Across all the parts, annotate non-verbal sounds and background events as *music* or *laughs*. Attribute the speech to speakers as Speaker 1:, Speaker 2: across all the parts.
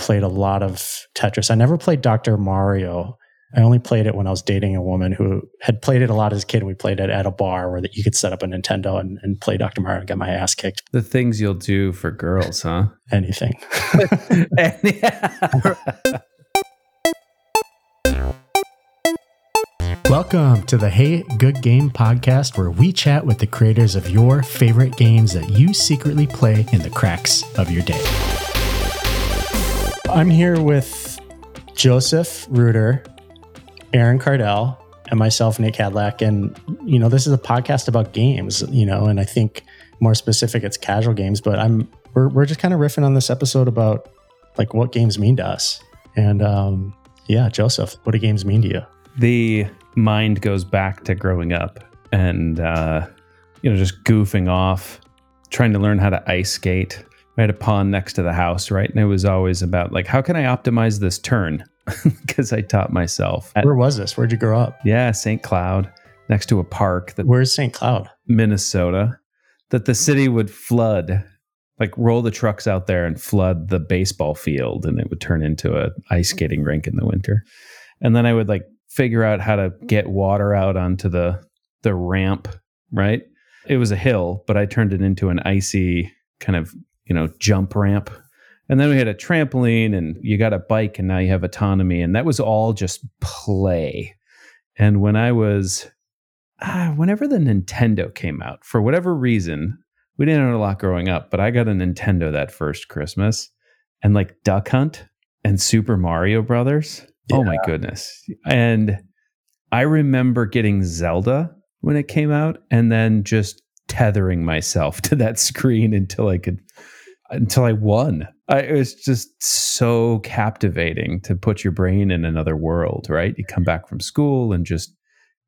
Speaker 1: played a lot of Tetris. I never played Dr. Mario. I only played it when I was dating a woman who had played it a lot as a kid. We played it at a bar where you could set up a Nintendo and, and play Dr. Mario and get my ass kicked.
Speaker 2: The things you'll do for girls, huh?
Speaker 1: Anything. *laughs* Welcome to the Hey Good Game podcast, where we chat with the creators of your favorite games that you secretly play in the cracks of your day. I'm here with Joseph Reuter, Aaron Cardell, and myself, Nate Kadlac. And, you know, this is a podcast about games, you know, and I think more specific, it's casual games, but I'm, we're, we're just kind of riffing on this episode about like what games mean to us. And, um, yeah, Joseph, what do games mean to you?
Speaker 2: The mind goes back to growing up and uh, you know just goofing off, trying to learn how to ice skate. Had a pond next to the house, right? And it was always about like, how can I optimize this turn? *laughs* Because I taught myself.
Speaker 1: Where was this? Where'd you grow up?
Speaker 2: Yeah, St. Cloud, next to a park. That
Speaker 1: Where's St. Cloud?
Speaker 2: Minnesota. That the city would flood, like roll the trucks out there and flood the baseball field, and it would turn into a ice skating rink in the winter. And then I would like figure out how to get water out onto the the ramp, right? It was a hill, but I turned it into an icy kind of, you know, jump ramp. And then we had a trampoline and you got a bike and now you have autonomy and that was all just play. And when I was ah, whenever the Nintendo came out, for whatever reason, we didn't own a lot growing up, but I got a Nintendo that first Christmas and like Duck Hunt and Super Mario Brothers yeah. Oh my goodness. And I remember getting Zelda when it came out and then just tethering myself *laughs* to that screen until I could until I won. I, it was just so captivating to put your brain in another world, right? You come back from school and just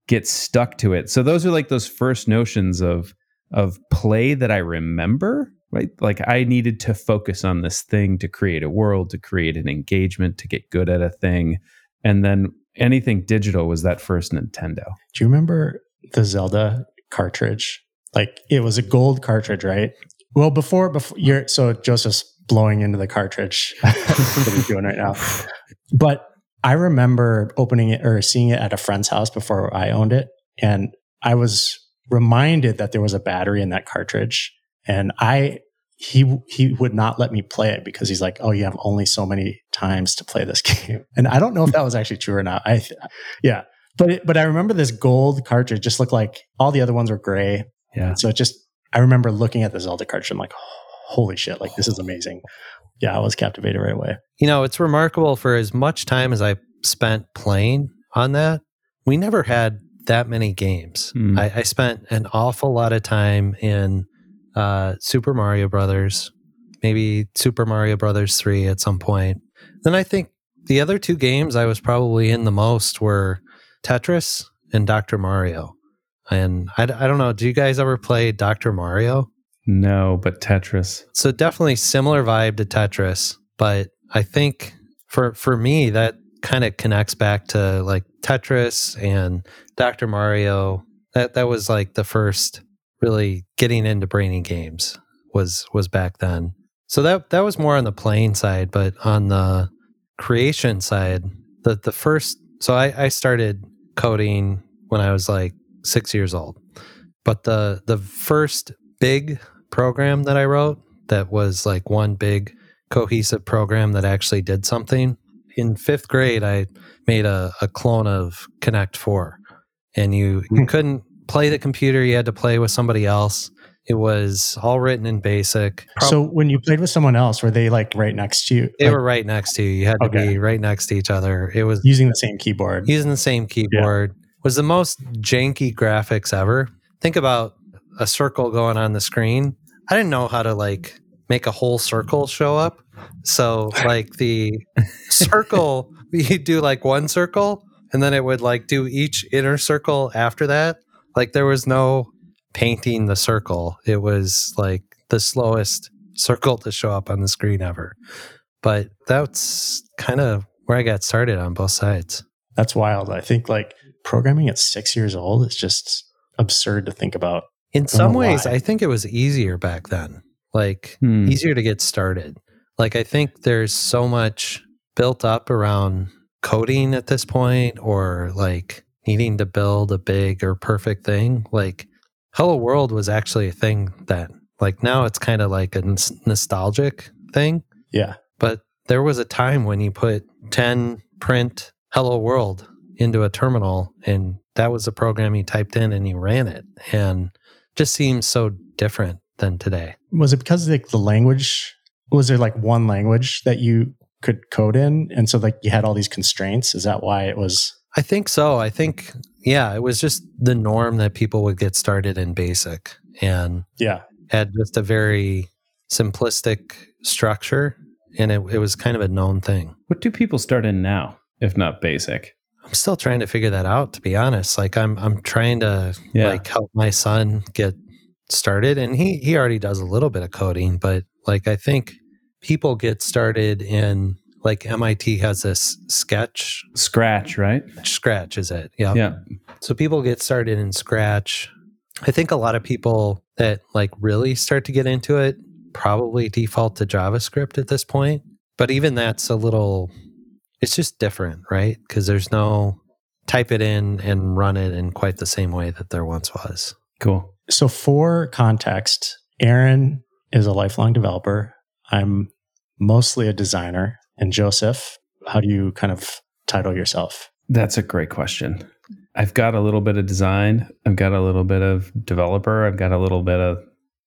Speaker 2: get stuck to it. So those are like those first notions of of play that I remember, right? Like I needed to focus on this thing to create a world, to create an engagement, to get good at a thing. And then anything digital was that first Nintendo.
Speaker 1: Do you remember the Zelda cartridge? Like it was a gold cartridge, right? Well, before before you're so Joseph's blowing into the cartridge *laughs* that he's doing right now. But I remember opening it or seeing it at a friend's house before I owned it. And I was reminded that there was a battery in that cartridge. And I he he would not let me play it because he's like, "Oh, you have only so many times to play this *laughs* game." And I don't know if that was actually true or not. I yeah, but it, but I remember this gold cartridge just looked like all the other ones were gray.
Speaker 2: Yeah.
Speaker 1: so it just I remember looking at the Zelda cartridge. I'm like, "Holy shit! Like this is amazing." Yeah, I was captivated right away.
Speaker 3: You know, it's remarkable for as much time as I spent playing on that. We never had that many games. Mm. I, I spent an awful lot of time in uh, Super Mario Brothers, maybe Super Mario Brothers 3 at some point. Then I think the other two games I was probably in the most were Tetris and Dr. Mario. And I, I don't know, do you guys ever play Dr. Mario?
Speaker 2: No, but Tetris.
Speaker 3: So definitely similar vibe to Tetris, but I think for for me that kind of connects back to like Tetris and Dr. Mario. That that was like the first really getting into brainy games was was back then. So that that was more on the playing side, but on the creation side, the the first so I, I started coding when I was like six years old. But the the first big program that I wrote that was like one big cohesive program that actually did something. In fifth grade, I made a, a clone of Connect Four, and you you hmm. couldn't play the computer, you had to play with somebody else. It was all written in basic.
Speaker 1: So when you played with someone else, were they like right next to you?
Speaker 3: They
Speaker 1: like,
Speaker 3: were right next to you. You had to okay. be right next to each other. It was
Speaker 1: using the same keyboard.
Speaker 3: Using the same keyboard. Was the most janky graphics ever. Think about a circle going on the screen. I didn't know how to like make a whole circle show up. So *laughs* like the circle, you do like one circle and then it would like do each inner circle after that. Like there was no painting the circle. It was like the slowest circle to show up on the screen ever. But that's kind of where I got started on both sides.
Speaker 1: That's wild. I think like programming at six years old is just absurd to think about.
Speaker 3: In some ways, why. I think it was easier back then, like hmm. easier to get started. Like I think there's so much built up around coding at this point or like needing to build a big or perfect thing. Like Hello World was actually a thing then. like now it's kind of like a nostalgic thing,
Speaker 1: Yeah.
Speaker 3: but there was a time when you put 10 print Hello World into a terminal and that was the program you typed in and you ran it and just seems so different than today.
Speaker 1: Was it because like the language was there like one language that you could code in and so like you had all these constraints? Is that why it was
Speaker 3: I think so. I think yeah, it was just the norm that people would get started in basic and
Speaker 1: Yeah.
Speaker 3: had just a very simplistic structure and it, it was kind of a known thing.
Speaker 2: What do people start in now, if not basic?
Speaker 3: I'm still trying to figure that out to be honest. Like I'm I'm trying to
Speaker 2: Yeah.
Speaker 3: like help my son get started and he he already does a little bit of coding, but like I think people get started in like MIT has this sketch
Speaker 2: Scratch, right?
Speaker 3: scratch is it? Yeah.
Speaker 2: Yeah.
Speaker 3: So people get started in Scratch. I think a lot of people that like really start to get into it probably default to JavaScript at this point. But even that's a little, it's just different, right? Because there's no type it in and run it in quite the same way that there once was.
Speaker 2: Cool.
Speaker 1: So for context, Aaron is a lifelong developer. I'm mostly a designer. And Joseph, how do you kind of title yourself?
Speaker 2: That's a great question. I've got a little bit of design. I've got a little bit of developer. I've got a little bit of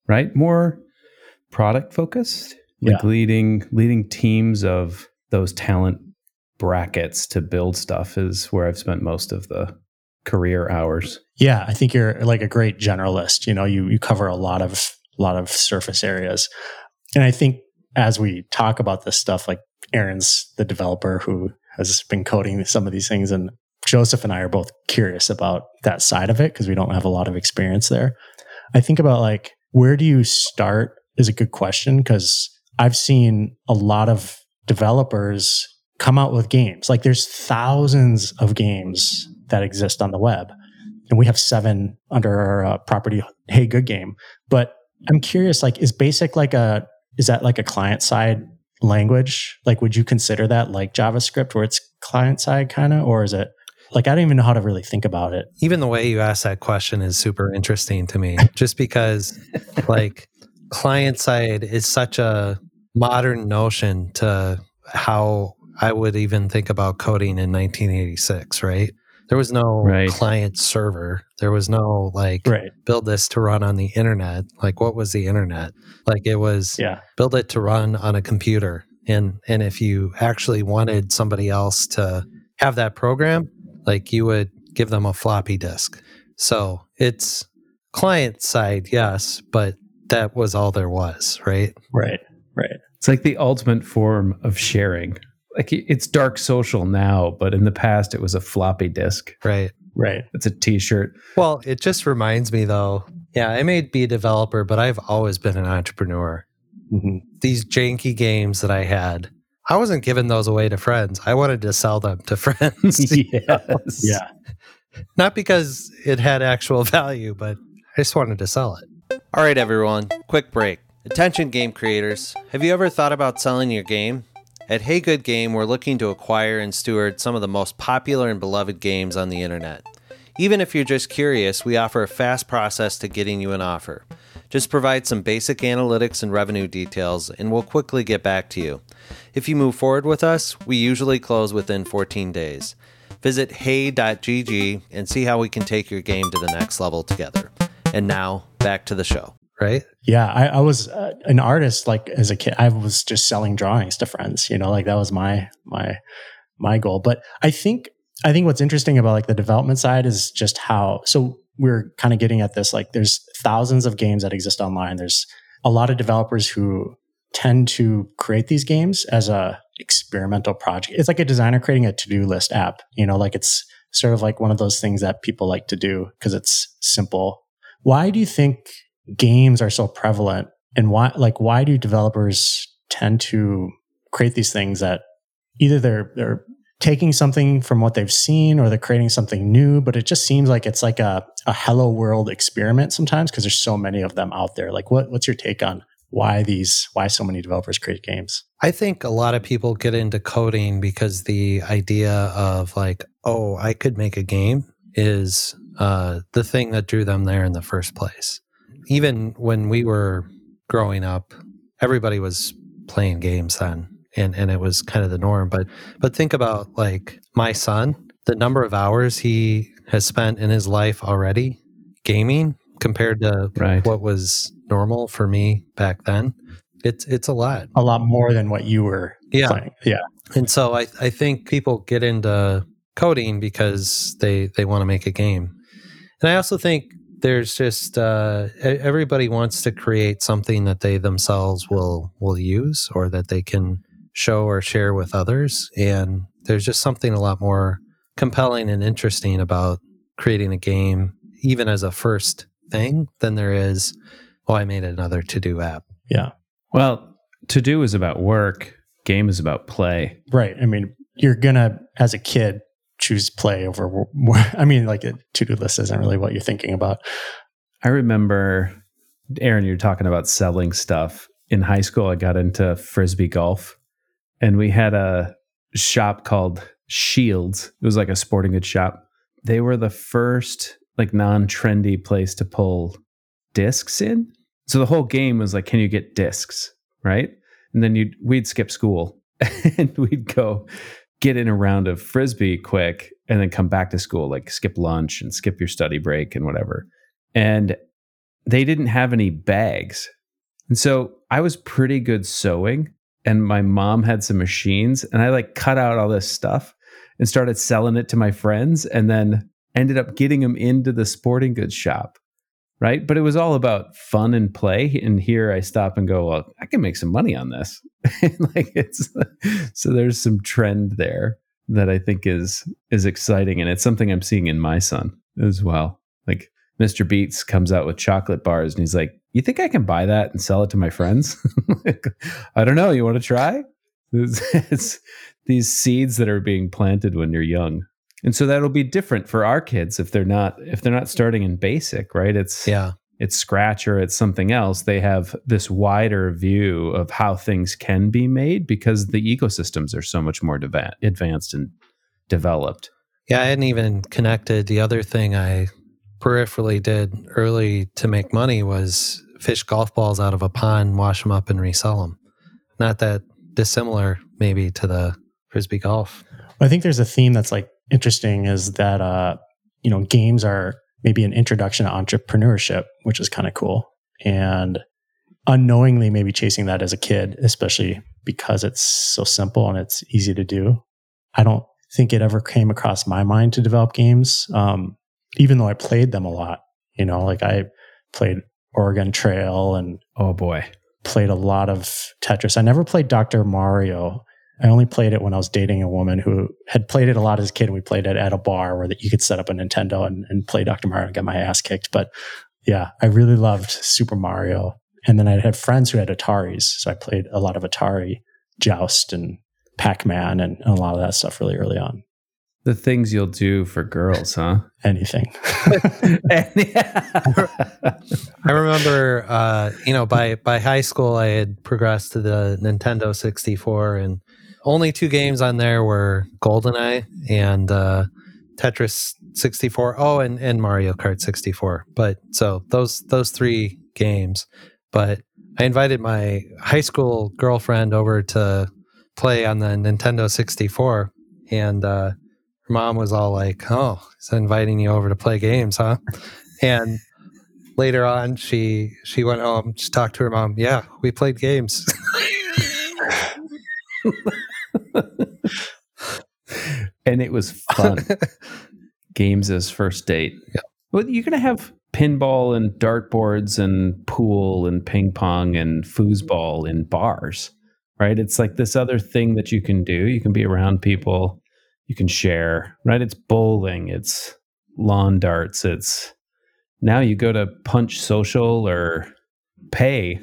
Speaker 2: right more product focused, like
Speaker 1: Yeah.
Speaker 2: leading leading teams of those talent brackets to build stuff is where I've spent most of the career hours.
Speaker 1: Yeah, I think you're like a great generalist. You know, you you cover a lot of a lot of surface areas. And I think as we talk about this stuff, like Aaron's the developer who has been coding some of these things and Joseph and I are both curious about that side of it because we don't have a lot of experience there. I think about like where do you start is a good question because I've seen a lot of developers come out with games. Like there's thousands of games that exist on the web. And we have seven under our uh, property Hey Good Game. But I'm curious, like, is basic like a is that like a client side language? Like, would you consider that like JavaScript where it's client side kind of, or is it like I don't even know how to really think about it?
Speaker 3: Even the way you ask that question is super interesting to me, *laughs* just because like client side is such a modern notion to how I would even think about coding in 1986, right? There was no
Speaker 2: Right.
Speaker 3: client server. There was no like
Speaker 1: Right.
Speaker 3: build this to run on the internet. Like what was the internet? Like it was
Speaker 1: Yeah.
Speaker 3: build it to run on a computer. And and if you actually wanted somebody else to have that program, like you would give them a floppy disk. So it's client side, yes, but that was all there was, right?
Speaker 1: Right. Right.
Speaker 2: It's like the ultimate form of sharing. Like it's dark social now, but in the past it was a floppy disk.
Speaker 3: Right.
Speaker 1: Right.
Speaker 2: It's a t-shirt.
Speaker 3: Well, it just reminds me though. Yeah, I may be a developer, but I've always been an entrepreneur.
Speaker 1: Mhm.
Speaker 3: These janky games that I had, I wasn't giving those away to friends. I wanted to sell them to *laughs* friends. *laughs*
Speaker 2: yes.
Speaker 1: Yeah.
Speaker 3: Not because it had actual *laughs* value, but I just wanted to sell it. All right, everyone, quick break. Attention, game creators. Have you ever thought about selling your game? At Hey Good Game, we're looking to acquire and steward some of the most popular and beloved games on the internet. Even if you're just curious, we offer a fast process to getting you an offer. Just provide some basic analytics and revenue details, and we'll quickly get back to you. If you move forward with us, we usually close within 14 days. Visit hey.gg and see how we can take your game to the next level together. And now, back to the show. Right?
Speaker 1: Yeah, I, I was uh, an artist like as a kid. I was just selling drawings to friends. You know, like that was my my my goal. But I think I think what's interesting about like the development side is just how. So we're kind of getting at this. Like, there's thousands of games that exist online. There's a lot of developers who tend to create these games as a experimental project. It's like a designer creating a to do list app. You know, like it's sort of like one of those things that people like to do because it's simple. Why do you think games are so prevalent and why like why do developers tend to create these things that either they're they're taking something from what they've seen or they're creating something new but it just seems like it's like a, a hello world experiment sometimes because there's so many of them out there like what what's your take on why these why so many developers create games.
Speaker 3: I think a lot of people get into coding because the idea of like, oh, I could make a game is uh, the thing that drew them there in the first place. Even when we were growing up, everybody was playing games then, and and it was kind of the norm. But but think about like my son, the number of hours he has spent in his life already gaming compared to
Speaker 2: Right.
Speaker 3: what was normal for me back then. It's it's a lot.
Speaker 1: A lot more than what you were
Speaker 3: Yeah.
Speaker 1: playing. Yeah.
Speaker 3: And so I, I think people get into coding because they, they want to make a game. And I also think there's just uh, e- everybody wants to create something that they themselves will will use or that they can show or share with others. And there's just something a lot more compelling and interesting about creating a game, even as a first thing, than there is, oh, I made another to do app.
Speaker 1: Yeah.
Speaker 2: Well, to do is about work. Game is about play.
Speaker 1: Right. I mean, you're gonna as a kid choose play over. I mean, like a to-do list isn't really what you're thinking about.
Speaker 2: I remember, Aaron, you're talking about selling stuff. In high school, I got into frisbee golf, and we had a shop called Shields. It was like a sporting goods shop. They were the first like non-trendy place to pull discs in. So the whole game was like, can you get discs, right? And then you'd we'd skip school *laughs* and we'd go get in a round of frisbee quick, and then come back to school, like skip lunch and skip your study break and whatever and they didn't have any bags. And so I was pretty good sewing and my mom had some machines and I like cut out all this stuff and started selling it to my friends and then ended up getting them into the sporting goods shop. Right. But it was all about fun and play. And here I stop and go, well, I can make some money on this. *laughs* like it's so there's some trend there that I think is is exciting. And it's something I'm seeing in my son as well. Like MrBeast comes out with chocolate bars and he's like, You think I can buy that and sell it to my friends? *laughs* I don't know. You want to try? *laughs* It's, it's these seeds that are being planted when you're young. And so that'll be different for our kids if they're not if they're not starting in basic, right? It's
Speaker 3: Yeah.
Speaker 2: it's scratch or it's something else. They have this wider view of how things can be made because the ecosystems are so much more deva- advanced and developed.
Speaker 3: Yeah, I hadn't even connected. The other thing I peripherally did early to make money was fish golf balls out of a pond, wash them up, and resell them. Not that dissimilar, maybe, to the frisbee golf.
Speaker 1: I think there's a theme that's like interesting is that uh, you know, games are maybe an introduction to entrepreneurship, which is kind of cool. And unknowingly maybe chasing that as a kid, especially because it's so simple and it's easy to do. I don't think it ever came across my mind to develop games. Um, even though I played them a lot, you know, like I played Oregon Trail and
Speaker 2: Oh boy.
Speaker 1: played a lot of Tetris. I never played Dr. Mario. I only played it when I was dating a woman who had played it a lot as a kid. We played it at a bar where that you could set up a Nintendo and, and play Dr. Mario and get my ass kicked. But yeah, I really loved Super Mario. And then I had friends who had Ataris. So I played a lot of Atari, Joust, and Pac Man, and a lot of that stuff really early on.
Speaker 2: The things you'll do for girls, huh? *laughs* *laughs*
Speaker 1: Anything.
Speaker 3: I remember, uh, you know, by by high school, I had progressed to the Nintendo 64, and only two games on there were GoldenEye and uh, Tetris 64. Oh, and, and Mario Kart 64. But so those those three games. But I invited my high school girlfriend over to play on the Nintendo 64, and uh, her mom was all like, "Oh, he's inviting you over to play games, huh?" And later on, she she went home. She talked to her mom. Yeah, we played games. *laughs* *laughs* *laughs* *laughs*
Speaker 2: and it was fun. *laughs* Games as first date.
Speaker 3: Yeah.
Speaker 2: Well, you're gonna have pinball and dartboards and pool and ping pong and foosball in bars, right? It's like this other thing that you can do. You can be around people, you can share, right? It's bowling, it's lawn darts, it's now you go to Punch Social or pay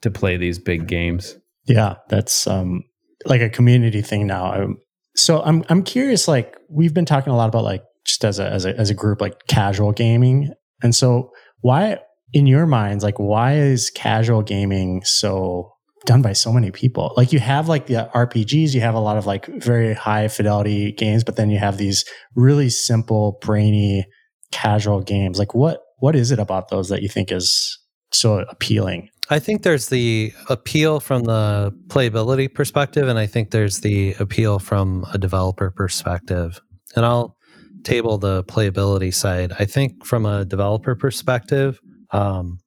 Speaker 2: to play these big games.
Speaker 1: Yeah, that's um like a community thing now. So I'm I'm curious. Like we've been talking a lot about like just as a as a as a group like casual gaming, and so why in your minds, like why is casual gaming so done by so many people? Like you have like the RPGs, you have a lot of like very high fidelity games, but then you have these really simple, brainy, casual games. Like what what is it about those that you think is so appealing?
Speaker 3: I think there's the appeal from the playability perspective, and I think there's the appeal from a developer perspective. And I'll table the playability side. I think from a developer perspective, um,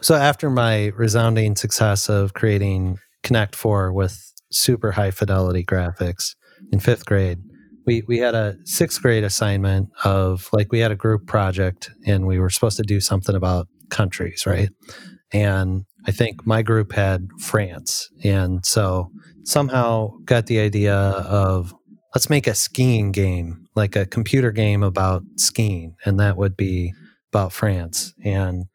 Speaker 3: so after my resounding success of creating Connect 4 with super high fidelity graphics in fifth grade, we, we had a sixth grade assignment of like we had a group project and we were supposed to do something about countries, right? And I think my group had France. And so somehow got the idea of let's make a skiing game, like a computer game about skiing. And that would be about France. And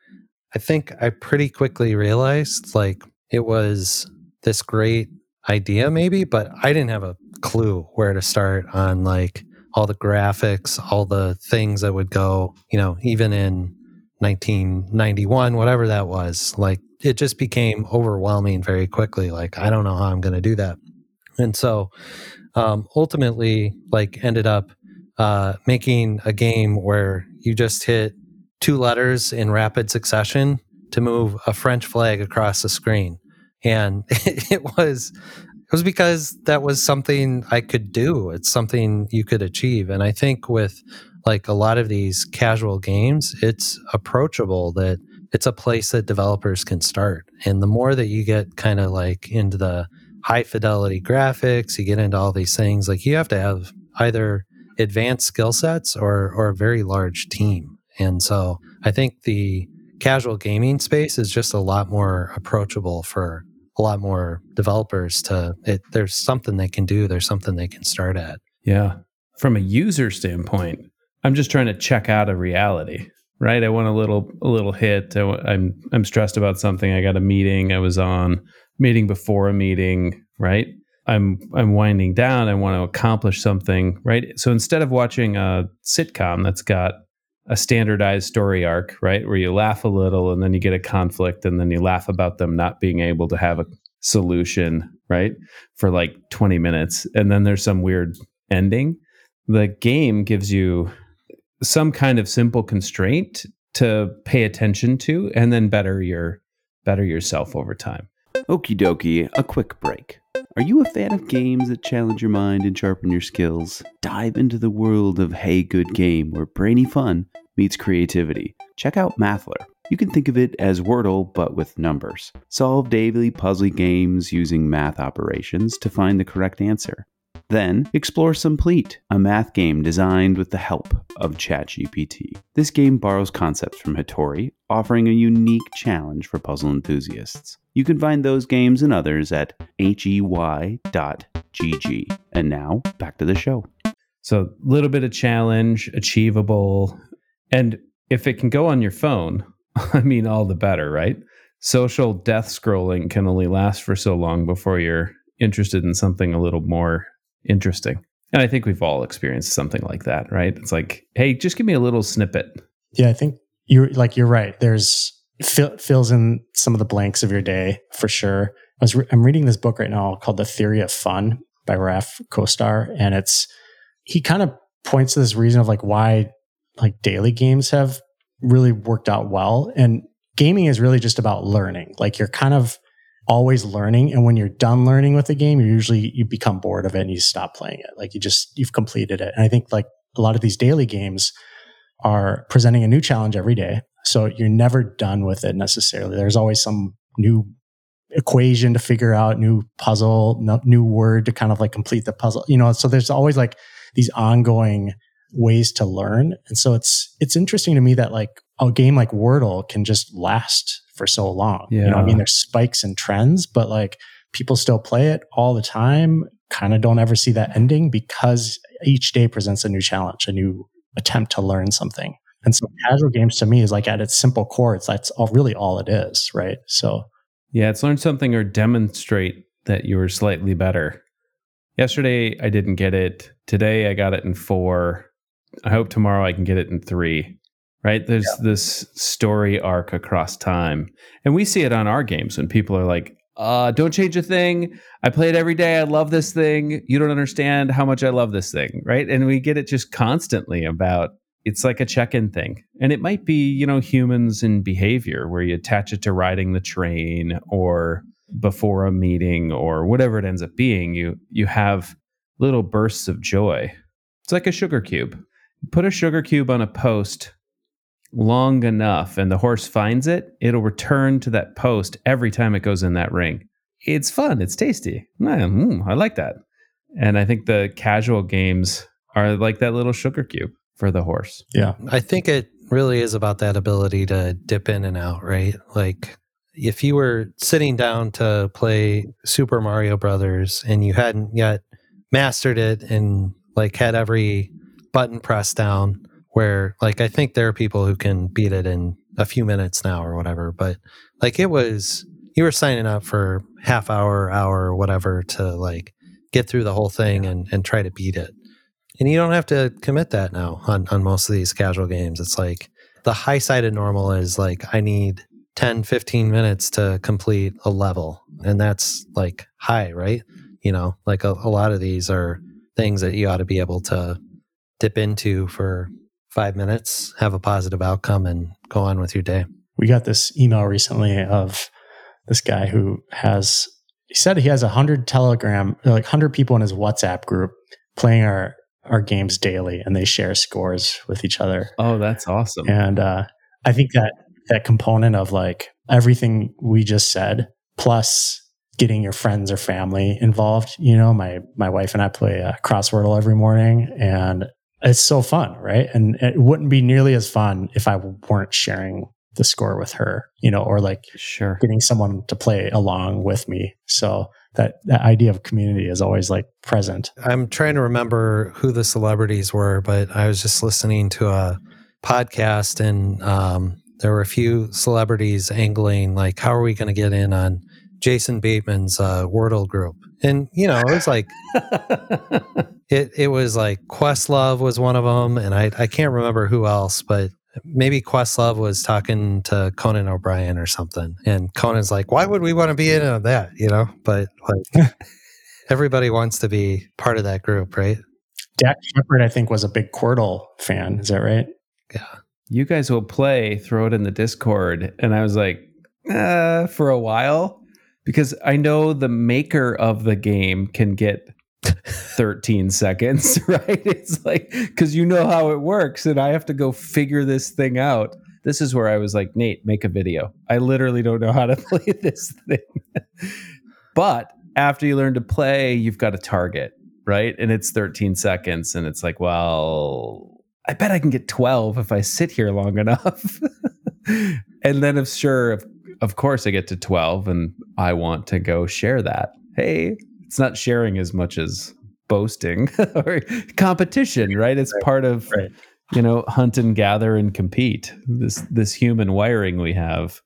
Speaker 3: I think I pretty quickly realized like it was this great idea, maybe, but I didn't have a clue where to start on like all the graphics, all the things that would go, you know, even in 1991, whatever that was. Like it just became overwhelming very quickly. Like, I don't know how I'm going to do that. And so um, ultimately, like, ended up uh, making a game where you just hit two letters in rapid succession to move a French flag across the screen. And *laughs* it was it was because that was something I could do. It's something you could achieve. And I think with like a lot of these casual games, it's approachable that it's a place that developers can start. And the more that you get kind of like into the high fidelity graphics, you get into all these things, like you have to have either advanced skill sets or or a very large team. And so I think the casual gaming space is just a lot more approachable for a lot more developers to it there's something they can do, there's something they can start at.
Speaker 2: Yeah. From a user standpoint, I'm just trying to check out of reality, right? I want a little a little hit. I, I'm I'm stressed about something. I got a meeting. I was on meeting before a meeting, right? I'm I'm winding down. I want to accomplish something, right? So instead of watching a sitcom that's got a standardized story arc, right, where you laugh a little and then you get a conflict and then you laugh about them not being able to have a solution, right, for like 20 minutes, and then there's some weird ending. The game gives you some kind of simple constraint to pay attention to and then better your better yourself over time.
Speaker 4: Okie dokie, a quick break. Are you a fan of games that challenge your mind and sharpen your skills? Dive into the world of Hey Good Game where brainy fun meets creativity. Check out Mathler. You can think of it as Wordle but with numbers. Solve daily puzzle games using math operations to find the correct answer. Then, explore Sumplete, a math game designed with the help of ChatGPT. This game borrows concepts from Hitori, offering a unique challenge for puzzle enthusiasts. You can find those games and others at hey.gg. And now, back to the show.
Speaker 2: So, a little bit of challenge, achievable, and if it can go on your phone, *laughs* I mean, all the better, right? Social death scrolling can only last for so long before you're interested in something a little more interesting. And I think we've all experienced something like that, right? It's like, hey, just give me a little snippet.
Speaker 1: Yeah, I think you're like you're right. There's fill, fills in some of the blanks of your day for sure. I was re- I'm reading this book right now called The Theory of Fun by Raph Koster, and it's he kind of points to this reason of like why like daily games have really worked out well, and gaming is really just about learning. Like you're kind of always learning and when you're done learning with the game you usually you become bored of it and you stop playing it. Like you just you've completed it. And i think like a lot of these daily games are presenting a new challenge every day. So you're never done with it necessarily. There's always some new equation to figure out new puzzle new word to kind of like complete the puzzle you know? So there's always like these ongoing ways to learn. And so it's it's interesting to me that like a game like wordle can just last for so long. Yeah. You know, I mean, there's spikes and trends, but like people still play it all the time. Kind of don't ever see that ending because each day presents a new challenge, a new attempt to learn something. And so casual games to me is like at its simple core, it's that's all really all it is, right? So
Speaker 2: yeah, it's learn something or demonstrate that you were slightly better. Yesterday I didn't get it. Today I got it in four. I hope tomorrow I can get it in three. Right? There's this story arc across time. And we see it on our games when people are like, uh, don't change a thing. I play it every day. I love this thing. You don't understand how much I love this thing, right? And we get it just constantly about it's like a check-in thing. And it might be, you know, humans and behavior where you attach it to riding the train or before a meeting or whatever it ends up being. You you have little bursts of joy. It's like a sugar cube. Put a sugar cube on a post long enough and the horse finds it, it'll return to that post every time it goes in that ring. It's fun, it's tasty. Mm, I like that. And I think the casual games are like that little sugar cube for the horse.
Speaker 1: Yeah.
Speaker 3: I think it really is about that ability to dip in and out, right? Like if you were sitting down to play Super Mario Brothers and you hadn't yet mastered it and like had every button pressed down, where like I think there are people who can beat it in a few minutes now or whatever, but like it was you were signing up for half hour, hour, or whatever to like get through the whole thing and, and try to beat it. And you don't have to commit that now on, on most of these casual games. It's like the high side of normal is like I need 10, 15 minutes to complete a level. And that's like high, right? You know, like a, a lot of these are things that you ought to be able to dip into for five minutes, have a positive outcome, and go on with your day.
Speaker 1: We got this email recently of this guy who has, he said he has a hundred telegram, like hundred people in his WhatsApp group playing our, our games daily and they share scores with each other.
Speaker 2: Oh, that's awesome.
Speaker 1: And, uh, I think that that component of like everything we just said, plus getting your friends or family involved. You know, my my wife and I play a crosswordle every morning, and it's so fun, right? And it wouldn't be nearly as fun if I weren't sharing the score with her, you know, or like
Speaker 2: sure
Speaker 1: getting someone to play along with me. So that that idea of community is always like present.
Speaker 3: I'm trying to remember who the celebrities were, but I was just listening to a podcast and um, there were a few celebrities angling like, how are we going to get in on Jason Bateman's uh, Wordle group? And you know, it was like *laughs* it it was like Questlove was one of them, and I I can't remember who else, but maybe Questlove was talking to Conan O'Brien or something, and Conan's like, why would we want to be in on that? You know, but like *laughs* everybody wants to be part of that group, right?
Speaker 1: Dax Shepard, I think, was a big Quirtle fan. Is that right?
Speaker 3: Yeah.
Speaker 2: you guys will play, throw it in the Discord. And I was like, uh, for a while, because I know the maker of the game can get 13 *laughs* seconds, *laughs* right? It's like, because you know how it works, and I have to go figure this thing out. This is where I was like, Nate, make a video. I literally don't know how to *laughs* play this thing. but after you learn to play, you've got a target, right? And it's 13 seconds. And it's like, well, I bet I can get 12 if I sit here long enough. and then, if sure, of, of course, I get to 12 and I want to go share that. Hey, it's not sharing as much as boasting *laughs* or competition, right? It's part of,
Speaker 1: Right.
Speaker 2: you know, hunt and gather and compete. This this human wiring we have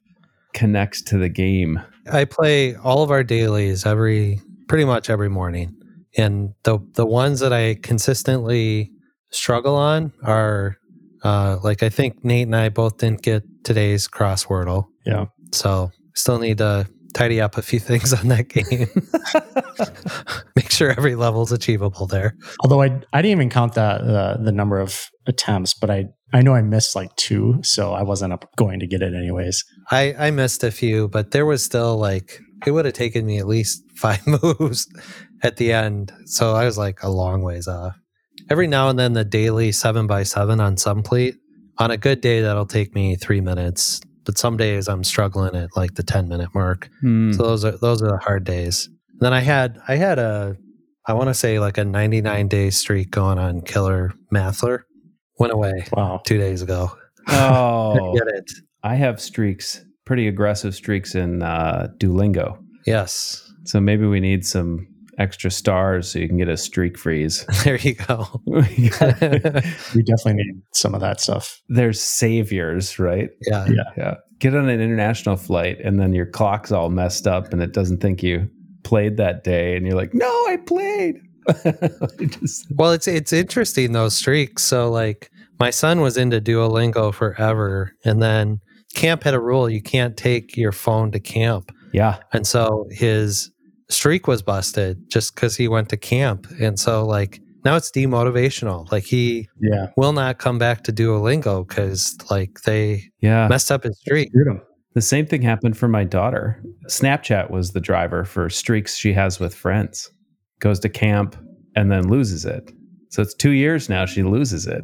Speaker 2: connects to the game.
Speaker 3: I play all of our dailies every pretty much every morning. And the the ones that I consistently struggle on are uh, like I think Nate and I both didn't get today's crosswordle.
Speaker 1: Yeah.
Speaker 3: So still need to tidy up a few things on that game. *laughs* Make sure every level's achievable there.
Speaker 1: Although I I didn't even count the the, uh, the number of attempts, but I I know I missed like two, so I wasn't up going to get it anyways.
Speaker 3: I, I missed a few, but there was still like it would have taken me at least *laughs* five moves at the end. So I was like a long ways off. Every now and then the daily seven by seven on Sumplete. On a good day that'll take me three minutes. But some days I'm struggling at like the ten minute mark.
Speaker 2: Hmm.
Speaker 3: So those are those are the hard days. And Then I had I had a I want to say like a 99 day streak going on Killer Mathler. Went away
Speaker 1: Wow.
Speaker 3: two days ago. *laughs*
Speaker 2: Oh,
Speaker 3: Get it?
Speaker 2: I have streaks, pretty aggressive streaks in uh, Duolingo.
Speaker 3: Yes.
Speaker 2: So maybe we need some extra stars so you can get a streak freeze. *laughs*
Speaker 3: There you go. *laughs*
Speaker 2: We
Speaker 1: definitely need some of that stuff.
Speaker 2: There's saviors, right?
Speaker 3: yeah.
Speaker 2: Yeah. Get on an international flight and then your clock's all messed up and it doesn't think you played that day. And you're like, no, I played. *laughs* Just-
Speaker 3: Well, it's it's interesting those streaks. So like my son was into Duolingo forever, and then camp had a rule you can't take your phone to camp,
Speaker 2: Yeah.
Speaker 3: and so his streak was busted just because he went to camp, and so like now it's demotivational. Like he
Speaker 1: Yeah.
Speaker 3: will not come back to Duolingo because like they
Speaker 2: Yeah.
Speaker 3: messed up his streak.
Speaker 2: The same thing happened for my daughter. Snapchat was the driver for streaks she has with friends. Goes to camp and then loses it. So it's two years now she loses it.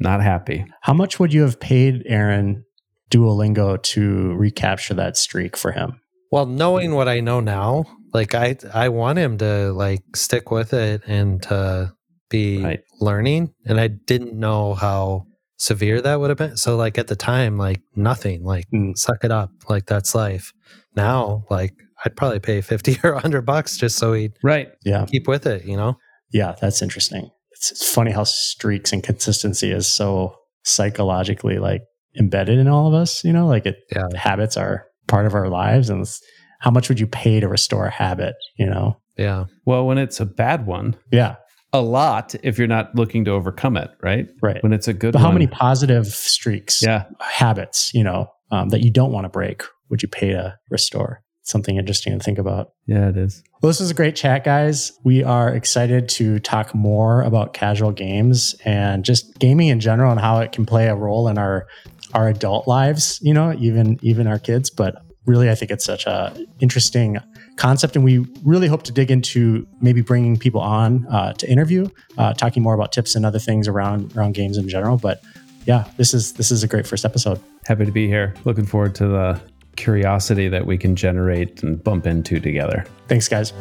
Speaker 2: Not happy.
Speaker 1: How much would you have paid Aaron Duolingo to recapture that streak for him?
Speaker 3: Well, knowing what I know now, like I I want him to like stick with it and to be
Speaker 2: Right.
Speaker 3: learning, and I didn't know how severe that would have been. So like at the time, like nothing, like
Speaker 1: Mm.
Speaker 3: suck it up, like that's life. Now, like I'd probably pay fifty *laughs* or hundred bucks just so he'd
Speaker 2: Right.
Speaker 1: Yeah.
Speaker 3: keep with it, you know.
Speaker 1: Yeah. That's interesting. It's, it's funny how streaks and consistency is so psychologically like embedded in all of us, you know, like it,
Speaker 3: Yeah.
Speaker 1: habits are part of our lives. And it's, how much would you pay to restore a habit, you know?
Speaker 3: Yeah,
Speaker 2: Well, when it's a bad one,
Speaker 1: Yeah.
Speaker 2: a lot if you're not looking to overcome it, right?
Speaker 1: Right.
Speaker 2: When it's a good
Speaker 1: But how
Speaker 2: one.
Speaker 1: many positive streaks,
Speaker 2: Yeah.
Speaker 1: habits, you know, um, that you don't want to break would you pay to restore? Something interesting to think about.
Speaker 2: Yeah, it is.
Speaker 1: Well, this was a great chat, guys. We are excited to talk more about casual games and just gaming in general and how it can play a role in our our adult lives. You know, even even our kids. But really, I think it's such a interesting concept, and we really hope to dig into maybe bringing people on uh, to interview, uh, talking more about tips and other things around around games in general. But yeah, this is this is a great first episode.
Speaker 2: Happy to be here. Looking forward to the curiosity that we can generate and bump into together.
Speaker 1: Thanks, guys.